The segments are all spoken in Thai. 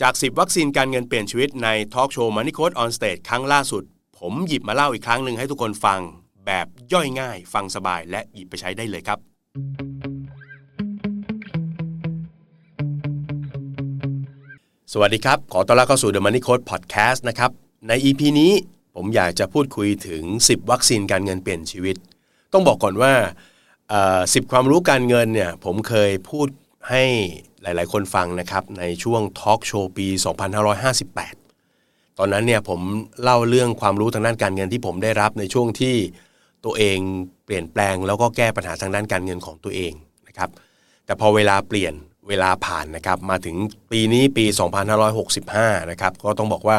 จาก 10 วัคซีนการเงินเปลี่ยนชีวิตในทอล์กโชว์ Money Coach on Stage ครั้งล่าสุด ผมหยิบมาเล่าอีกครั้งหนึ่งให้ทุกคนฟัง แบบย่อยง่าย ฟังสบายและหยิบไปใช้ได้เลยครับ สวัสดีครับ ขอต้อนรับเข้าสู่ The Money Coach Podcast นะครับ ใน EP นี้ผมอยากจะพูดคุยถึง 10 วัคซีนการเงินเปลี่ยนชีวิต ต้องบอกก่อนว่าสิบความรู้การเงินเนี่ยผมเคยพูดให้ หลาย ๆ คนฟังนะครับในช่วงทอล์กโชว์ปี 2558 ตอนนั้นเนี่ยผมเล่าเรื่องความรู้ทางด้านการเงินที่ผมได้รับในช่วงที่ตัวเองเปลี่ยนแปลงแล้วก็แก้ปัญหาทางด้านการเงินของตัวเองนะครับ แต่พอเวลาเปลี่ยนเวลาผ่านนะครับมาถึงปีนี้ปี 2565 นะครับก็ต้องบอกว่า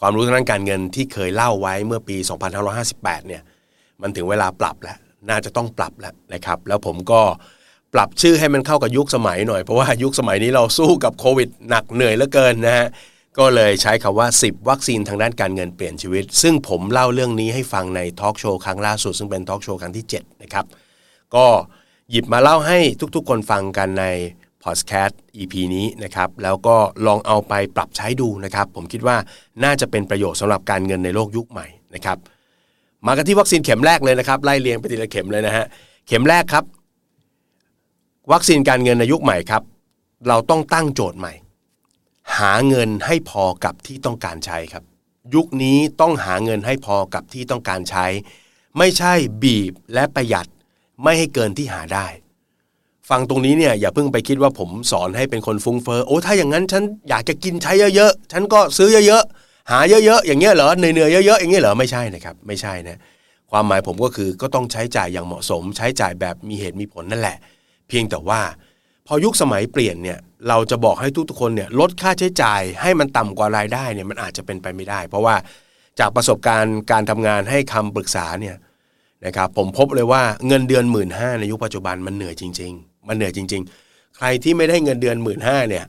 ความรู้ทางด้านการเงินที่เคยเล่าไว้เมื่อปี 2558 เนี่ยมันถึงเวลาปรับแล้วน่าจะต้องปรับแล้วนะครับ แล้วผมก็ ปรับชื่อให้มันเข้ากับยุคสมัยหน่อยเพราะว่ายุคสมัยนี้เราสู้กับโควิดหนักเหนื่อยเหลือเกินนะฮะก็เลยใช้คำว่า 10 วัคซีนทางด้านการเงินเปลี่ยนชีวิต ซึ่งผมเล่าเรื่องนี้ให้ฟังในทอล์กโชว์ครั้งล่าสุด ซึ่งเป็นทอล์กโชว์ครั้งที่ 7 นะครับ ก็หยิบมาเล่าให้ทุกๆ คนฟังกันในพอดแคสต์ EP นี้นะครับ แล้วก็ลองเอาไปปรับใช้ดูนะครับ ผมคิดว่าน่าจะเป็นประโยชน์สำหรับการเงินในโลกยุคใหม่นะครับ มากันที่วัคซีนเข็มแรกเลยนะครับ ไล่เรียงไปทีละเข็มเลยนะฮะเข็มแรกครับ วัคซีนการเงินในยุคใหม่ครับ เราต้องตั้งโจทย์ใหม่ หาเงินให้พอกับที่ต้องการใช้ครับ ยุคนี้ต้องหาเงินให้พอกับที่ต้องการใช้ ไม่ใช่บีบและประหยัดไม่ให้เกินที่หาได้ ฟังตรงนี้เนี่ยอย่าเพิ่งไปคิดว่าผมสอนให้เป็นคนฟุ้งเฟอ้อโอ้ถ้าอย่างนั้นฉันอยากจะกินใช้เยอะๆฉันก็ซื้อเยอะๆหาเยอะๆอย่างเงี้ยเหรอเหนื่อยๆเยอะๆอย่างเงี้ยเหรอไม่ใช่นะครับ ไม่ใช่นะความหมายผมก็คือก็ต้องใช้จ่ายอย่างเหมาะสม ใช้จ่ายแบบมีเหตุมีผลนั่นแหละ พียงแต่ว่า พอยุคสมัยเปลี่ยนเนี่ยเราจะบอกให้ทุกๆคนเนี่ยลดค่าใช้จ่าย ให้มันต่ำกว่ารายได้เนี่ยมันอาจจะเป็นไปไม่ได้ เพราะว่าจากประสบการณ์การทำงานให้คำปรึกษาเนี่ยนะครับผมพบเลยว่าเงินเดือนหมื่นห้าในยุคปัจจุบันมันเหนื่อยจริง ๆ มันเหนื่อยจริง ๆ ใครที่ไม่ได้เงินเดือนหมื่นห้าเนี่ย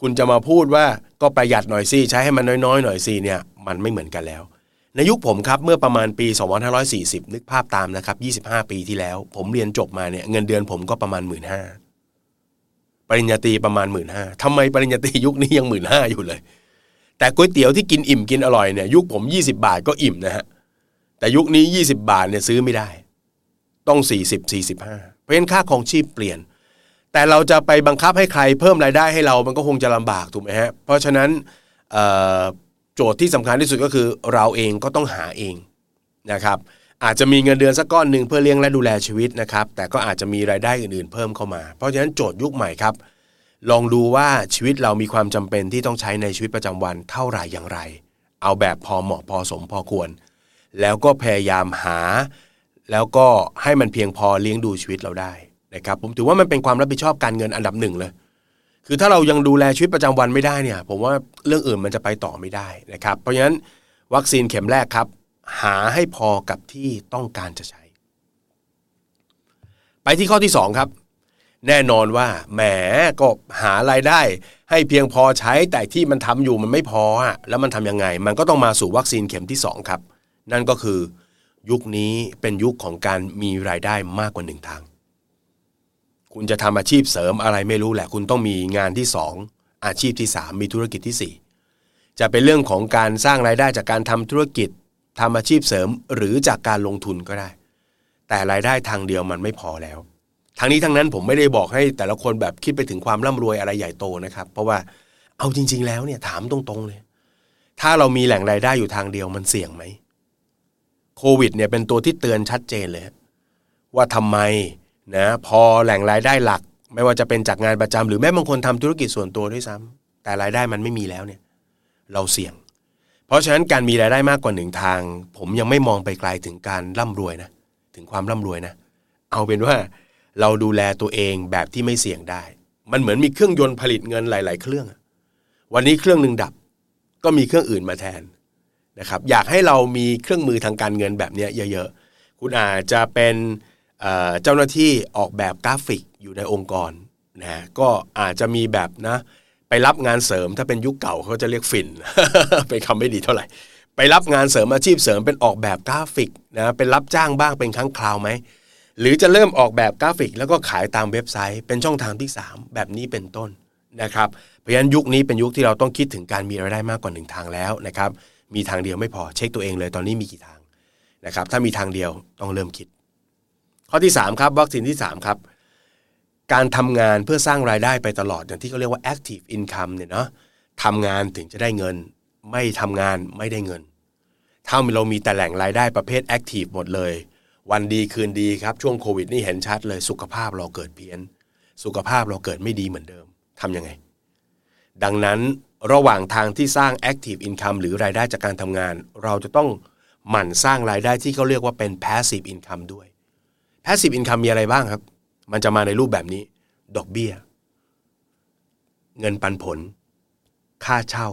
คุณจะมาพูดว่าก็ประหยัดหน่อยสิใช้ให้มันน้อยๆหน่อยสิเนี่ยมันไม่เหมือนกันแล้ว ในยุคผมครับเมื่อประมาณปี 2540 นึกภาพตามนะครับ 25 ปีที่แล้ว ผมเรียนจบมาเนี่ยเงินเดือนผมก็ประมาณ 1 5ื่นปริญญาตรีประมาณ 1 5ื่นทำไมปริญญาตรียุคนี้ยัง 1 5ื่นอยู่เลย แต่ก๋วยเตี๋ยวที่กินอิ่มกินอร่อยเนี่ยยุคผม 20 บาทก็อิ่มนะฮะแต่ยุคนี้ 20 บาทเนี่ยซื้อไม่ได้ ต้อง 40 45 เพราะฉะนั้นค่าของชีพเปลี่ยน แต่เราจะไปบังคับให้ใครเพิ่มรายได้ให้เรามันก็คงจะลำบากถูกไหมฮะเพราะฉะนั้น โจทย์ที่สำคัญที่สุดก็คือเราเองก็ต้องหาเองนะครับ อาจจะมีเงินเดือนสักก้อนหนึ่งเพื่อเลี้ยงและดูแลชีวิตนะครับ แต่ก็อาจจะมีรายได้อื่นๆเพิ่มเข้ามา เพราะฉะนั้นโจทย์ยุคใหม่ครับ ลองดูว่าชีวิตเรามีความจำเป็นที่ต้องใช้ในชีวิตประจำวันเท่าไหร่อย่างไร เอาแบบพอเหมาะพอสมพอควร แล้วก็พยายามหา แล้วก็ให้มันเพียงพอเลี้ยงดูชีวิตเราได้นะครับ ผมถือว่ามันเป็นความรับผิดชอบการเงินอันดับหนึ่งเลย คือถ้าเรายังดูแลชีวิตประจำวันไม่ได้เนี่ย ผมว่าเรื่องอื่นมันจะไปต่อไม่ได้นะครับ เพราะฉะนั้นวัคซีนเข็มแรกครับ หาให้พอกับที่ต้องการจะใช้ ไปที่ข้อที่ 2 ครับ แน่นอนว่าแหมก็หารายได้ ให้เพียงพอใช้แต่ที่มันทำอยู่มันไม่พออะแล้วมันทํำยังไง มันก็ต้องมาสู่วัคซีนเข็มที่ 2 ครับ นั่นก็คือยุคนี้เป็นยุคของการมีรายได้มากกว่าหนึ่งทาง คุณจะทำอาชีพเสริมอะไรไม่รู้แหละ คุณต้องมีงานที่ 2 อาชีพที่ 3 มีธุรกิจที่ 4 จะเป็นเรื่องของการสร้างรายได้จากการทำธุรกิจทำอาชีพเสริมหรือจากการลงทุนก็ได้ แต่รายได้ทางเดียวมันไม่พอแล้วทางนี้ทั้งนั้นผมไม่ได้บอกให้แต่ละคนแบบคิดไปถึงความร่ำรวยอะไรใหญ่โตนะครับ เพราะว่าเอาจริง ๆ แล้วเนี่ยถามตรงๆเลยถ้าเรามีแหล่งรายได้อยู่ทางเดียวมันเสี่ยงไหมโควิดเนี่ยเป็นตัวที่เตือนชัดเจนเลย ว่าทำไม นะพอแหล่งรายได้หลัก ไม่ว่าจะเป็นจากงานประจำหรือแม้บางคนทำธุรกิจส่วนตัวด้วยซ้ำแต่รายได้มันไม่มีแล้วเนี่ย เราเสี่ยง เพราะฉะนั้นการมีรายได้มากกว่าหนึ่งทาง ผมยังไม่มองไปไกลถึงการร่ำรวยนะถึงความร่ำรวยนะเอาเป็นว่าเราดูแลตัวเองแบบที่ไม่เสี่ยงได้ มันเหมือนมีเครื่องยนต์ผลิตเงินหลาย ๆ เครื่องวันนี้เครื่องหนึ่งดับ ก็มีเครื่องอื่นมาแทนนะครับ อยากให้เรามีเครื่องมือทางการเงินแบบนี้เยอะ ๆ คุณอาจจะเป็น เจ้าหน้าที่ออกแบบกราฟิกอยู่ในองค์กรนะก็อาจจะมีแบบนะไปรับงานเสริมถ้าเป็นยุคเก่าเขาจะเรียกฝิ่นเป็นคำไม่ดีเท่าไหร่ ไปรับงานเสริมอาชีพเสริมเป็นออกแบบกราฟิกนะเป็นรับจ้างบ้างเป็นครั้งคราวไหมหรือจะเริ่มออกแบบกราฟิก แล้วก็ขายตามเว็บไซต์ เป็นช่องทางที่ 3 แบบนี้เป็นต้นนะครับเพราะฉะนั้นยุคนี้เป็นยุคที่เราต้องคิดถึงการมีรายได้มากกว่าหนึ่งทางแล้วนะครับมีทางเดียวไม่พอเช็คตัวเองเลยตอนนี้มีกี่ทางนะครับถ้ามีทางเดียวต้องเริ่มคิด ข้อที่3ครับวัคซีนที่3ครับการทำงานเพื่อสร้างรายได้ไปตลอดอย่างที่เขาเรียกว่า active income เนี่ยเนาะทำงานถึงจะได้เงิน ไม่ทำงานไม่ได้เงิน ถ้าเรามีแต่แหล่งรายได้ประเภท active หมดเลย วันดีคืนดีครับช่วงโควิดนี่เห็นชัดเลยสุขภาพเราเกิดเพี้ยน สุขภาพเราเกิดไม่ดีเหมือนเดิมทำยังไง ดังนั้นระหว่างทางที่สร้าง active income หรือรายได้จากการทำงาน เราจะต้องหมั่นสร้างรายได้ที่เขาเรียกว่าเป็น passive income ด้วย passive income มีอะไรบ้างครับ มันจะมาในรูปแบบนี้ ดอกเบี้ย เงินปันผล ค่าเช่า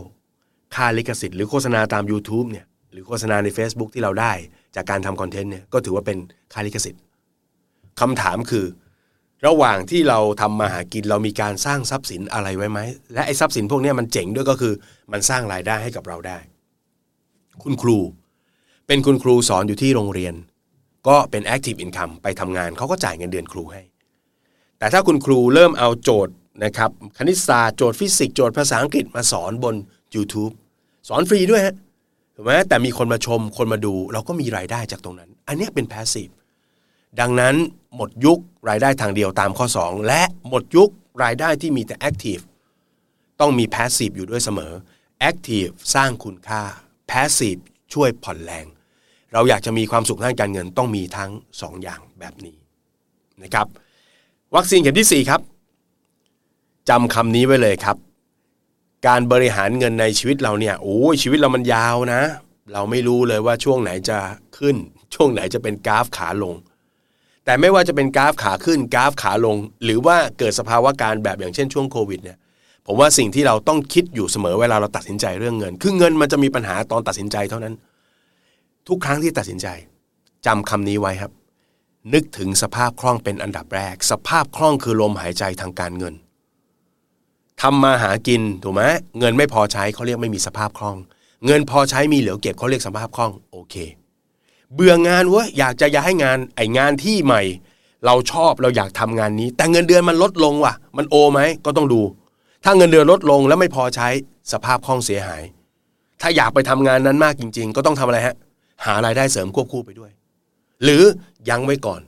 ค่าลิขสิทธิ์หรือโฆษณาตาม YouTube เนี่ย หรือโฆษณาใน Facebook ที่เราได้ จากการทำคอนเทนต์เนี่ย ก็ถือว่าเป็นค่าลิขสิทธิ์คำถามคือ ระหว่างที่เราทำมาหากินเรามีการสร้างทรัพย์สินอะไรไว้ไหม และไอ้ทรัพย์สินพวกนี้มันเจ๋งด้วยก็คือ มันสร้างรายได้ให้กับเราได้ คุณครู เป็นคุณครูสอนอยู่ที่โรงเรียน ก็เป็น active income ไปทำงานเขาก็จ่ายเงินเดือนครูให้ แต่ถ้าคุณครูเริ่มเอาโจทย์นะครับคณิตศาสตร์โจทย์ฟิสิกส์โจทย์ภาษาอังกฤษมาสอนบน YouTube สอนฟรีด้วยฮะถูกไหมแต่มีคนมาชมคนมาดูเราก็มีรายได้จากตรงนั้น อันนี้เป็น passive ดังนั้นหมดยุครายได้ทางเดียวตามข้อ 2 และหมดยุครายได้ที่มีแต่ active ต้องมี passive อยู่ด้วยเสมอ active สร้างคุณค่า passive ช่วยผ่อนแรง เราอยากจะมีความสุขทางการเงินต้องมีทั้ง 2 อย่างแบบนี้นะครับ วัคซีนเข็มที่ 4 ครับจำคำนี้ไว้เลยครับ การบริหารเงินในชีวิตเราเนี่ยโอ้ชีวิตเรามันยาวนะ เราไม่รู้เลยว่าช่วงไหนจะขึ้น ช่วงไหนจะเป็นกราฟขาลง แต่ไม่ว่าจะเป็นกราฟขาขึ้นกราฟขาลง หรือว่าเกิดสภาวะการแบบอย่างเช่นช่วงโควิดเนี่ยผมว่าสิ่งที่เราต้องคิดอยู่เสมอเวลาเราตัดสินใจเรื่องเงิน คือเงินมันจะมีปัญหาตอนตัดสินใจเท่านั้น ทุกครั้งที่ตัดสินใจจำคำนี้ไว้ครับ นึกถึงสภาพคล่องเป็นอันดับแรก สภาพคล่องคือลมหายใจทางการเงินทำมาหากินถูกไหมเงินไม่พอใช้เขาเรียกไม่มีสภาพคล่อง เงินพอใช้มีเหลือเก็บเขาเรียกสภาพคล่องโอเค เบื่องานเว้ยอยากจะย้ายงานไองานที่ใหม่ เราชอบเราอยากทำงานนี้ แต่เงินเดือนมันลดลงว่ะ มันโอไหมก็ต้องดู ถ้าเงินเดือนลดลงแล้วไม่พอใช้สภาพคล่องเสียหาย ถ้าอยากไปทำงานนั้นมากจริง ๆ ก็ต้องทำอะไรฮะ หารายได้เสริมควบคู่ไปด้วย หรือยังไว้ก่อน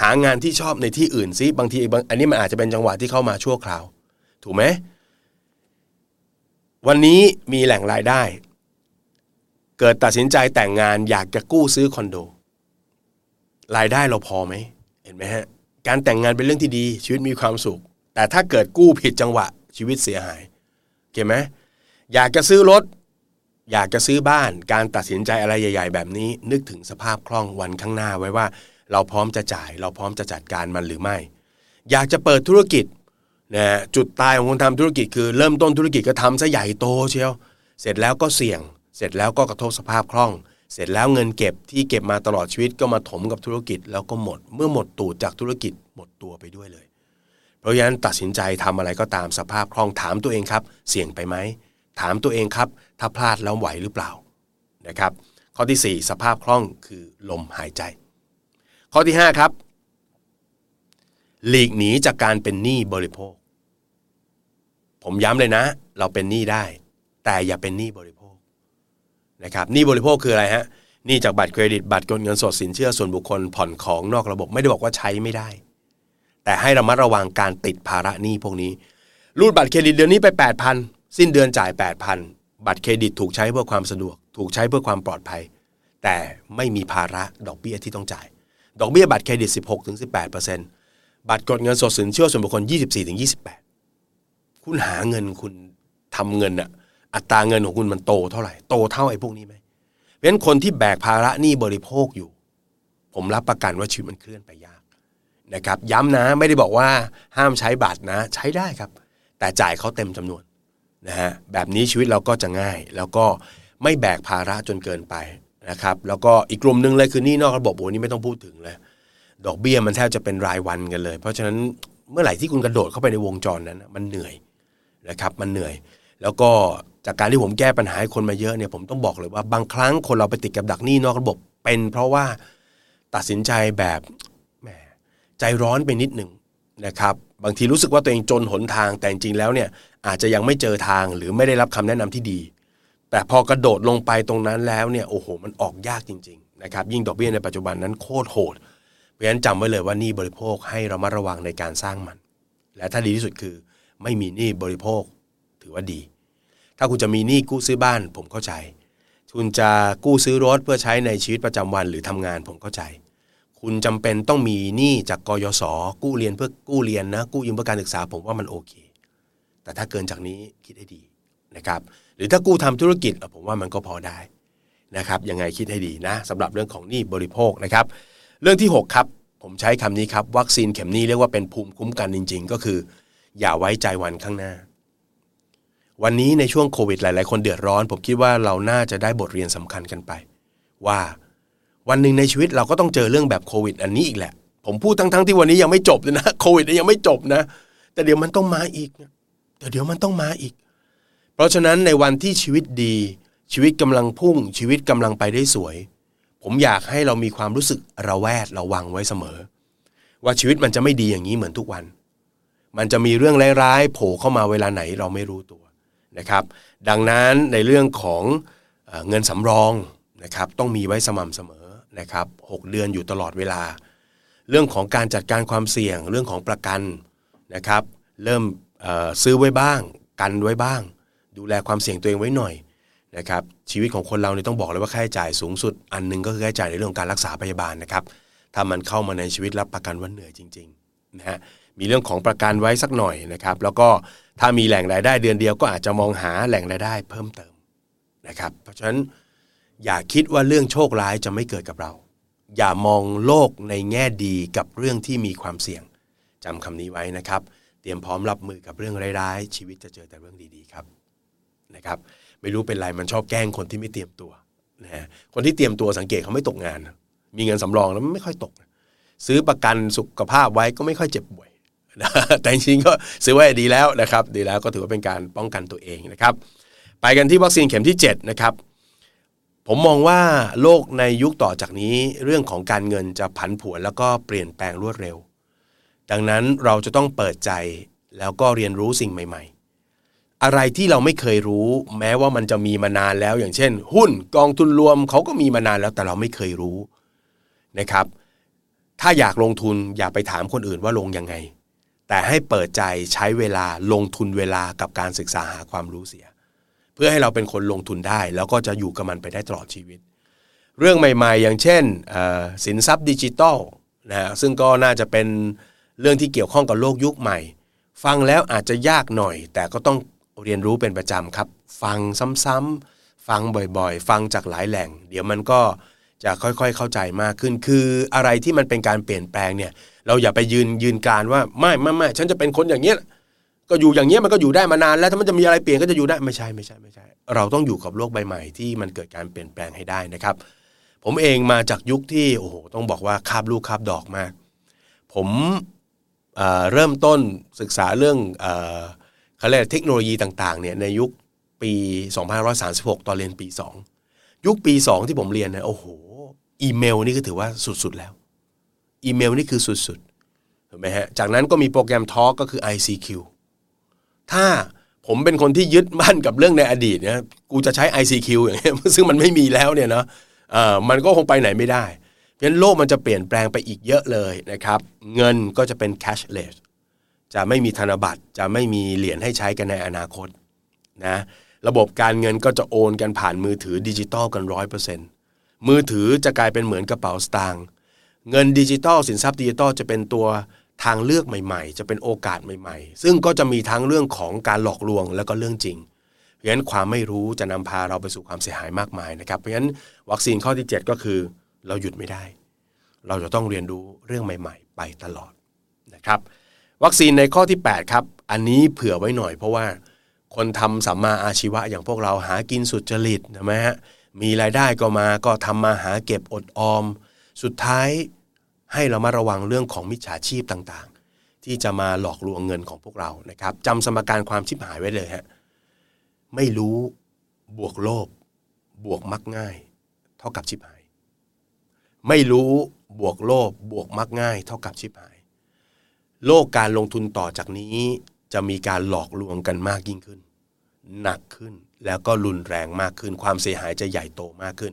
หางานที่ชอบในที่อื่นซิบางทีอันนี้มันอาจจะเป็นจังหวะที่เข้ามาชั่วคราว ถูกไหมวันนี้มีแหล่งรายได้ เกิดตัดสินใจแต่งงานอยากจะกู้ซื้อคอนโด รายได้เราพอไหมเห็นไหมฮะการแต่งงานเป็นเรื่องที่ดี ชีวิตมีความสุข แต่ถ้าเกิดกู้ผิดจังหวะชีวิตเสียหายเห็นไหมอยากจะซื้อรถ อยากจะซื้อบ้านการตัดสินใจอะไรใหญ่ ๆ แบบนี้ นึกถึงสภาพคล่องวันข้างหน้าไว้ว่า เราพร้อมจะจ่าย เราพร้อมจะจัดการมันหรือไม่ อยากจะเปิดธุรกิจนะจุดตายของคนทำธุรกิจคือเริ่มต้นธุรกิจก็ทำซะใหญ่โตเชียว เสร็จแล้วก็เสี่ยง เสร็จแล้วก็กระทบสภาพคล่อง เสร็จแล้วเงินเก็บที่เก็บมาตลอดชีวิตก็มาถมกับธุรกิจแล้วก็หมด เมื่อหมดตูดจากธุรกิจหมดตัวไปด้วยเลย เพราะฉะนั้นตัดสินใจทำอะไรก็ตามสภาพคล่องถามตัวเองครับ เสี่ยงไปไหมถามตัวเองครับ ถ้าพลาดแล้วไหวหรือเปล่านะครับ ข้อที่ 4 สภาพคล่องคือลมหายใจ ข้อที่ 5 ครับ หลีกหนีจากการเป็นหนี้บริโภค ผมย้ำเลยนะ เราเป็นหนี้ได้ แต่อย่าเป็นหนี้บริโภคนะครับหนี้บริโภคคืออะไรฮะหนี้จากบัตรเครดิตบัตรกดเงินสดสินเชื่อส่วนบุคคลผ่อนของนอกระบบไม่ได้บอกว่าใช้ไม่ได้ แต่ให้ระมัดระวังการติดภาระหนี้พวกนี้รูดบัตรเครดิตเดือนนี้ไป 8,000 สิ้นเดือนจ่าย 8,000 บัตรเครดิตถูกใช้เพื่อความสะดวก ถูกใช้เพื่อความปลอดภัย แต่ไม่มีภาระดอกเบี้ยที่ต้องจ่าย ดอกเบี้ยบัตรเครดิต 16-18%บัตรกดเงินสดสินเชื่อส่วนบุคคล 24-28 คุณหาเงินคุณทำเงินอะอัตราเงินของคุณมันโตเท่าไหร่ โตเท่าไอ้พวกนี้ไหมเพราะฉะนั้นคนที่แบกภาระหนี้บริโภคอยู่ ผมรับประกันว่าชีวิตมันเคลื่อนไปยากนะครับ ย้ำนะไม่ได้บอกว่าห้ามใช้บัตรนะ ใช้ได้ครับ แต่จ่ายเขาเต็มจำนวน นะฮะแบบนี้ชีวิตเราก็จะง่าย แล้วก็ไม่แบกภาระจนเกินไปนะครับแล้วก็อีกกลุ่มหนึ่งเลยคือนี้นอกระบบโอ้นี่ไม่ต้องพูดถึงเลย ดอกเบี้ยมันแทบจะเป็นรายวันกันเลย เพราะฉะนั้นเมื่อไหร่ที่คุณกระโดดเข้าไปในวงจรนั้น มันเหนื่อยนะครับมันเหนื่อย แล้วก็จากการที่ผมแก้ปัญหาให้คนมาเยอะเนี่ยผมต้องบอกเลยว่าบางครั้งคนเราไปติดกับดักหนี้นอกระบบเป็น เพราะว่าตัดสินใจแบบแหมใจร้อนไปนิดหนึ่งนะครับบางทีรู้สึกว่าตัวเองจนหนทางแต่จริงแล้วเนี่ย อาจจะยังไม่เจอทางหรือไม่ได้รับคำแนะนำที่ดี แต่พอกระโดดลงไปตรงนั้นแล้วเนี่ยโอ้โห มันออกยากจริงๆนะครับยิ่งดอกเบี้ยในปัจจุบันนั้นโคตรโหด เพราะฉะนั้นจำไว้เลยว่านี่บริโภคให้เรามาระวังในการสร้างมัน และถ้าดีที่สุดคือ ไม่มีหนี้บริโภคถือว่าดี ถ้าคุณจะมีหนี้กู้ซื้อบ้าน ผมเข้าใจ คุณจะกู้ซื้อรถเพื่อใช้ในชีวิตประจำวันหรือทำงานผมเข้าใจคุณจำเป็นต้องมีหนี้จากกยศกู้เรียนเพื่อกู้เรียนนะ กู้ยืมเพื่อการศึกษาผมว่ามันโอเค แต่ถ้าเกินจากนี้คิดให้ดีนะครับหรือถ้ากู้ทำธุรกิจผมว่ามันก็พอได้นะครับยังไงคิดให้ดีนะสำหรับเรื่องของหนี้บริโภคนะครับเรื่องที่ 6 ครับ ผมใช้คำนี้ครับ วัคซีนเข็มนี้เรียกว่าเป็นภูมิคุ้มกันจริง ๆ ก็คือ อย่าไว้ใจวันข้างหน้า วันนี้ในช่วงโควิดหลาย ๆ คนเดือดร้อน ผมคิดว่าเราน่าจะได้บทเรียนสำคัญกันไป ว่าวันหนึ่งในชีวิตเราก็ต้องเจอเรื่องแบบโควิด อันนี้อีกแหละ ผมพูดทั้งๆที่วันนี้ยังไม่จบเลยนะโควิดยังไม่จบนะ แต่เดี๋ยวมันต้องมาอีก แต่เดี๋ยวมันต้องมาอีก เพราะฉะนั้นในวันที่ชีวิตดี ชีวิตกำลังพุ่ง ชีวิตกำลังไปได้สวย ผมอยากให้เรามีความรู้สึกระแวดระวังไว้เสมอ ว่าชีวิตมันจะไม่ดีอย่างนี้เหมือนทุกวัน มันจะมีเรื่องร้ายๆโผล่เข้ามาเวลาไหนเราไม่รู้ตัวนะครับ ดังนั้นในเรื่องของเงินสำรองนะครับ ต้องมีไว้สม่ำเสมอนะครับ 6 เดือนอยู่ตลอดเวลา เรื่องของการจัดการความเสี่ยง เรื่องของประกันนะครับ เริ่ม ซื้อไว้บ้าง กันไว้บ้าง ดูแลความเสี่ยงตัวเองไว้หน่อยนะครับชีวิตของคนเราเนี่ยต้องบอกเลยว่าค่าใช้จ่ายสูงสุด อันนึงก็คือค่าใช้จ่ายในเรื่องการรักษาพยาบาลนะครับถ้ามันเข้ามาในชีวิตรับประกันว่าเหนื่อยจริงๆนะฮะมีเรื่องของประกันไว้สักหน่อยนะครับ แล้วก็ถ้ามีแหล่งรายได้เดือนเดียวก็อาจจะมองหาแหล่งรายได้เพิ่มเติมนะครับ เพราะฉะนั้นอย่าคิดว่าเรื่องโชคร้ายจะไม่เกิดกับเรา อย่ามองโลกในแง่ดีกับเรื่องที่มีความเสี่ยงจำคำนี้ไว้นะครับ รียมพร้อมรับมือกับเรื่องร้ายๆ ชีวิตจะเจอแต่เรื่องดีๆครับนะครับไม่รู้เป็นไรมันชอบแกล้งคนที่ไม่เตรียมตัวนะฮะคนที่เตรียมตัวสังเกตเขาไม่ตกงาน มีเงินสำรองแล้วไม่ค่อยตก ซื้อประกันสุขภาพไว้ก็ไม่ค่อยเจ็บป่วยแต่จริงก็ซื้อไว้ดีแล้วนะครับ ดีแล้วก็ถือว่าเป็นการป้องกันตัวเองนะครับ ไปกันที่วัคซีนเข็มที่ 7 นะครับ ผมมองว่าโลกในยุคต่อจากนี้ เรื่องของการเงินจะผันผวนแล้วก็เปลี่ยนแปลงรวดเร็ว ดังนั้นเราจะต้องเปิดใจแล้วก็เรียนรู้สิ่งใหม่ ๆ อะไรที่เราไม่เคยรู้ แม้ว่ามันจะมีมานานแล้ว อย่างเช่น หุ้นกองทุนรวมเขาก็มีมานานแล้วแต่เราไม่เคยรู้นะครับ ถ้าอยากลงทุนอย่าไปถามคนอื่นว่าลงยังไง แต่ให้เปิดใจใช้เวลาลงทุนเวลากับการศึกษาหาความรู้เสีย เพื่อให้เราเป็นคนลงทุนได้ แล้วก็จะอยู่กับมันไปได้ตลอดชีวิต เรื่องใหม่ ๆ อย่างเช่นสินทรัพย์ดิจิตอลนะซึ่งก็น่าจะเป็น เรื่องที่เกี่ยวข้องกับโลกยุคใหม่ ฟังแล้วอาจจะยากหน่อย แต่ก็ต้องเรียนรู้เป็นประจำครับ ฟังซ้ำๆฟังบ่อยๆ ฟังจากหลายแหล่ง เดี๋ยวมันก็จะค่อยๆเข้าใจมากขึ้น คืออะไรที่มันเป็นการเปลี่ยนแปลงเนี่ย เราอย่าไปยืนยืนการว่าไม่ไม่ไม่ฉันจะเป็นคนอย่างเนี้ยก็อยู่อย่างเงี้ยมันก็อยู่ได้มานานแล้วถ้ามันจะมีอะไรเปลี่ยนก็จะอยู่ได้ไม่ใช่ไม่ใช่ไม่ใช่ เราต้องอยู่กับโลกใบใหม่ที่มันเกิดการเปลี่ยนแปลงให้ได้นะครับ ผมเองมาจากยุคที่โอ้โหต้องบอกว่าคาบลูกคาบดอกมาก ผม เริ่มต้นศึกษาเรื่องเขาเรียกเทคโนโลยีต่างๆเนี่ยในยุคปี 2536 ตอนเรียนปี 2 ยุคปี 2 ที่ผมเรียนเนี่ยโอ้โห อีเมลนี่ก็ถือว่าสุดๆแล้ว อีเมลนี่คือสุดๆถูกไหมฮะจากนั้นก็มีโปรแกรมทอ l k ก็คือ ICQ ถ้าผมเป็นคนที่ยึดมั่นกับเรื่องในอดีตเนี่ยกูจะใช้ ICQ อย่างเงี้ยซึ่งมันไม่มีแล้วเนี่ยเนาะอ่ามันก็คงไปไหนไม่ได้ เพราะฉะนั้นโลกมันจะเปลี่ยนแปลงไปอีกเยอะเลยนะครับ เงินก็จะเป็น cashless จะไม่มีธนบัตรจะไม่มีเหรียญให้ใช้กันในอนาคตนะระบบการเงินก็จะโอนกันผ่านมือถือดิจิตอลกันร้อยเปอร์เซ็นต์มือถือจะกลายเป็นเหมือนกระเป๋าสตางค์เงินดิจิตอลสินทรัพย์ดิจิตอลจะเป็นตัวทางเลือกใหม่ๆ จะเป็นโอกาสใหม่ๆ ซึ่งก็จะมีทั้งเรื่องของการหลอกลวงแล้วก็เรื่องจริง เพราะฉะนั้นความไม่รู้จะนำพาเราไปสู่ความเสียหายมากมายนะครับ เพราะฉะนั้นวัคซีนข้อที่ 7 ก็คือ เราหยุดไม่ได้ เราจะต้องเรียนรู้เรื่องใหม่ ๆ ไปตลอดนะครับ วัคซีนในข้อที่ 8 ครับ อันนี้เผื่อไว้หน่อย เพราะว่าคนทำสัมมาอาชีวะอย่างพวกเราหากินสุดจริตใช่ไหมฮะมีรายได้ก็มาก็ทำมาหาเก็บอดออม สุดท้ายให้เรามาระวังเรื่องของมิจฉาชีพต่างๆ ที่จะมาหลอกลวงเงินของพวกเรานะครับจำสมการความชิบหายไว้เลยฮะไม่รู้บวกโลภบวกมักง่าย เท่ากับชิบหาย ไม่รู้บวกโลภบวกมักง่าย เท่ากับชิบหาย โลกการลงทุนต่อจากนี้ จะมีการหลอกลวงกันมากยิ่งขึ้น หนักขึ้นแล้วก็รุนแรงมากขึ้น ความเสียหายจะใหญ่โตมากขึ้น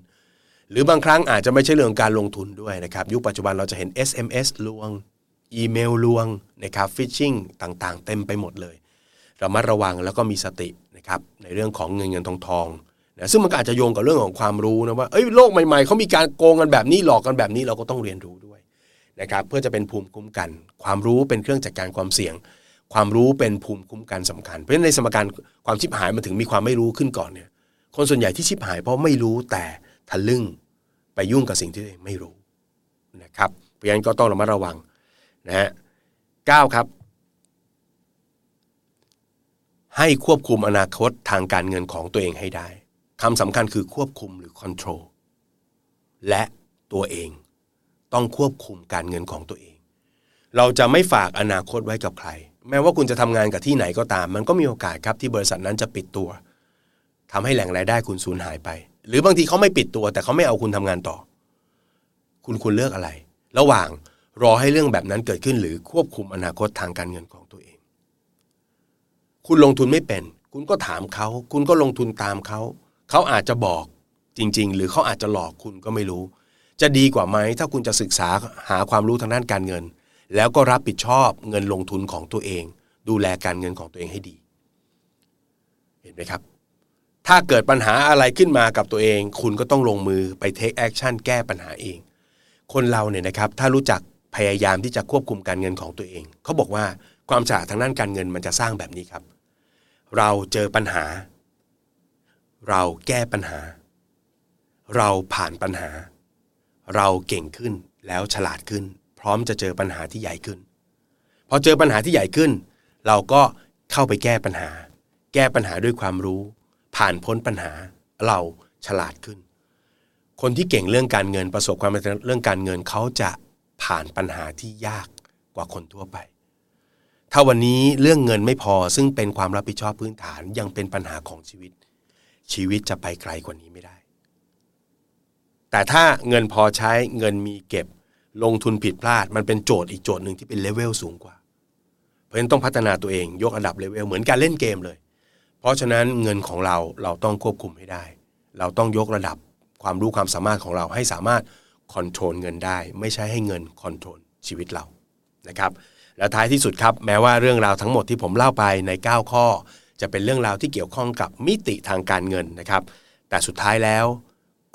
หรือบางครั้งอาจจะไม่ใช่เรื่องการลงทุนด้วยนะครับ ยุคปัจจุบันเราจะเห็น SMS ลวง อีเมลลวงนะครับฟิชชิงต่างๆ เต็มไปหมดเลยเรามาระวังแล้วก็มีสตินะครับในเรื่องของเงินเงินทองทอง นะซึ่งมันก็อาจจะโยงกับเรื่องของความรู้นะว่าเอ้ยโลกใหม่ๆเขามีการโกงกันแบบนี้หลอกกันแบบนี้เราก็ต้องเรียนรู้ด้วยนะครับเพื่อจะเป็นภูมิคุ้มกัน ความรู้เป็นเครื่องจัดการความเสี่ยง ความรู้เป็นภูมิคุ้มกันสำคัญ เพราะฉะนั้นในสมการความชิบหายมันถึงมีความไม่รู้ขึ้นก่อนเนี่ยคนส่วนใหญ่ที่ชิบหายเพราะไม่รู้แต่ทะลึ่งไปยุ่งกับสิ่งที่ไม่รู้นะครับเพราะฉะนั้นก็ต้องระมัดระวังนะฮะเก้าครับ ให้ควบคุมอนาคตทางการเงินของตัวเองให้ได้ คำสำคัญคือควบคุมหรือ control และตัวเองต้องควบคุมการเงินของตัวเอง เราจะไม่ฝากอนาคตไว้กับใคร แม้ว่าคุณจะทำงานกับที่ไหนก็ตาม มันก็มีโอกาสครับที่บริษัทนั้นจะปิดตัวทำให้แหล่งรายได้คุณสูญหายไป หรือบางทีเขาไม่ปิดตัว แต่เขาไม่เอาคุณทำงานต่อ คุณคุณเลือกอะไร ระหว่างรอให้เรื่องแบบนั้นเกิดขึ้น หรือควบคุมอนาคตทางการเงินของตัวเอง คุณลงทุนไม่เป็น คุณก็ถามเขา คุณก็ลงทุนตามเขา เขาอาจจะบอกจริง ๆ หรือเขาอาจจะหลอกคุณก็ไม่รู้ จะดีกว่าไหมถ้าคุณจะศึกษาหาความรู้ทางด้านการเงิน แล้วก็รับผิดชอบเงินลงทุนของตัวเอง ดูแลการเงินของตัวเองให้ดี เห็นไหมครับ ถ้าเกิดปัญหาอะไรขึ้นมากับตัวเอง คุณก็ต้องลงมือไป take action แก้ปัญหาเอง คนเราเนี่ยนะครับ ถ้ารู้จักพยายามที่จะควบคุมการเงินของตัวเอง เขาบอกว่าความฉลาดทางด้านการเงินมันจะสร้างแบบนี้ครับ เราเจอปัญหา เราแก้ปัญหา เราผ่านปัญหา เราเก่งขึ้นแล้วฉลาดขึ้น พร้อมจะเจอปัญหาที่ใหญ่ขึ้น พอเจอปัญหาที่ใหญ่ขึ้น เราก็เข้าไปแก้ปัญหา แก้ปัญหาด้วยความรู้ ผ่านพ้นปัญหา เราฉลาดขึ้น คนที่เก่งเรื่องการเงินประสบความสำเร็จเรื่องการเงินเขาจะผ่านปัญหาที่ยากกว่าคนทั่วไป ถ้าวันนี้เรื่องเงินไม่พอซึ่งเป็นความรับผิดชอบพื้นฐานยังเป็นปัญหาของชีวิต ชีวิตจะไปไกลกว่านี้ไม่ได้ แต่ถ้าเงินพอใช้เงินมีเก็บลงทุนผิดพลาด มันเป็นโจทย์อีกโจทย์หนึ่งที่เป็นเลเวลสูงกว่า เพราะฉะนั้นต้องพัฒนาตัวเองยกระดับเลเวลเหมือนการเล่นเกมเลย เพราะฉะนั้นเงินของเราเราต้องควบคุมให้ได้ เราต้องยกระดับความรู้ความสามารถของเราให้สามารถ control เงินได้ ไม่ใช่ให้เงิน control ชีวิตเรานะครับและท้ายที่สุดครับ แม้ว่าเรื่องราวทั้งหมดที่ผมเล่าไปใน 9 ข้อ จะเป็นเรื่องราวที่เกี่ยวข้องกับมิติทางการเงินนะครับ แต่สุดท้ายแล้ว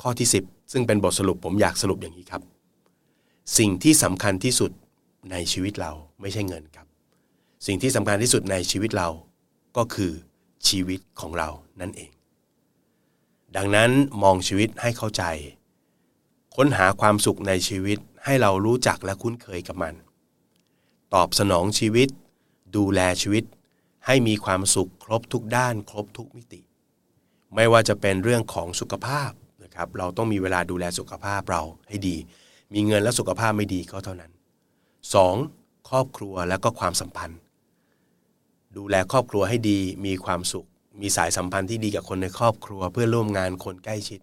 ข้อที่ 10 ซึ่งเป็นบทสรุปผมอยากสรุปอย่างนี้ครับ สิ่งที่สำคัญที่สุดในชีวิตเราไม่ใช่เงินครับ สิ่งที่สำคัญที่สุดในชีวิตเราก็คือชีวิตของเรานั่นเอง ดังนั้นมองชีวิตให้เข้าใจ ค้นหาความสุขในชีวิตให้เรารู้จักและคุ้นเคยกับมัน ตอบสนองชีวิต ดูแลชีวิต ให้มีความสุขครบทุกด้าน ครบทุกมิติ ไม่ว่าจะเป็นเรื่องของสุขภาพนะครับ เราต้องมีเวลาดูแลสุขภาพเราให้ดี มีเงินและสุขภาพไม่ดีก็เท่านั้น 2. ครอบครัวและก็ความสัมพันธ์ ดูแลครอบครัวให้ดี มีความสุข มีสายสัมพันธ์ที่ดีกับคนในครอบครัว เพื่อร่วมงานคนใกล้ชิด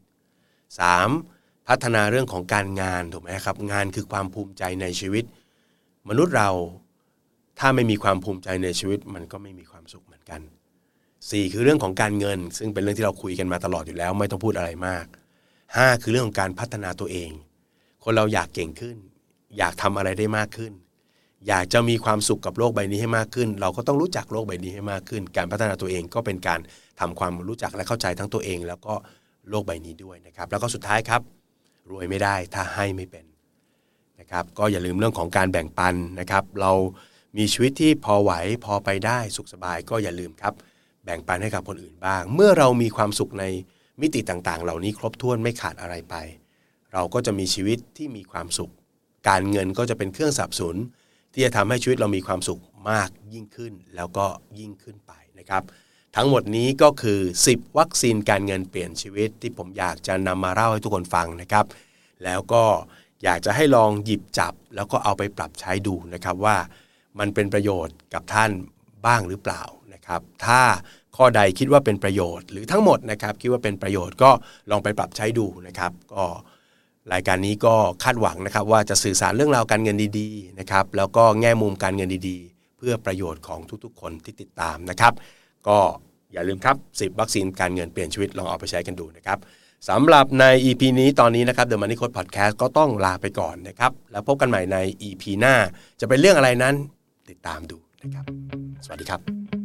3. พัฒนาเรื่องของการงานถูกไหมครับ งานคือความภูมิใจในชีวิต มนุษย์เรา ถ้าไม่มีความภูมิใจในชีวิตมันก็ไม่มีความสุขเหมือนกัน 4. คือเรื่องของการเงิน ซึ่งเป็นเรื่องที่เราคุยกันมาตลอดอยู่แล้ว ไม่ต้องพูดอะไรมาก 5. คือเรื่องของการพัฒนาตัวเอง คนเราอยากเก่งขึ้น อยากทำอะไรได้มากขึ้น อยากจะมีความสุขกับโลกใบนี้ให้มากขึ้น เราก็ต้องรู้จักโลกใบนี้ให้มากขึ้น การพัฒนาตัวเองก็เป็นการทำความรู้จักและเข้าใจทั้งตัวเอง แล้วก็โลกใบนี้ด้วยนะครับแล้วก็สุดท้ายครับ รวยไม่ได้ถ้าให้ไม่เป็นนะครับก็อย่าลืมเรื่องของการแบ่งปันนะครับ เรา มีชีวิตที่พอไหวพอไปได้สุขสบายก็อย่าลืมครับ แบ่งปันให้กับคนอื่นบ้าง เมื่อเรามีความสุขในมิติต่างๆ เหล่านี้ครบถ้วนไม่ขาดอะไรไป เราก็จะมีชีวิตที่มีความสุข การเงินก็จะเป็นเครื่องสับสนที่จะทำให้ชีวิตเรามีความสุขมากยิ่งขึ้น แล้วก็ยิ่งขึ้นไปนะครับ ทั้งหมดนี้ก็คือ 10 วัคซีนการเงินเปลี่ยนชีวิต ที่ผมอยากจะนำมาเล่าให้ทุกคนฟังนะครับ แล้วก็อยากจะให้ลองหยิบจับ แล้วก็เอาไปปรับใช้ดูนะครับว่า มันเป็นประโยชน์กับท่านบ้างหรือเปล่านะครับ ถ้าข้อใดคิดว่าเป็นประโยชน์ หรือทั้งหมดนะครับคิดว่าเป็นประโยชน์ก็ลองไปปรับใช้ดูนะครับ ก็รายการนี้ก็คาดหวังนะครับ ว่าจะสื่อสารเรื่องราวการเงินดีๆนะครับ แล้วก็แง่มุมการเงินดีๆ เพื่อประโยชน์ของทุกๆ คนที่ติดตามนะครับ ก็อย่าลืมครับ 10 วัคซีนการเงินเปลี่ยนชีวิตลองเอาไปใช้กันดูนะครับสำหรับใน EP นี้ตอนนี้นะครับ The Money Code Podcast ก็ต้องลาไปก่อนนะครับ แล้วพบกันใหม่ใน EP หน้า จะเป็นเรื่องอะไรนั้น ติดตามดูนะครับ สวัสดีครับ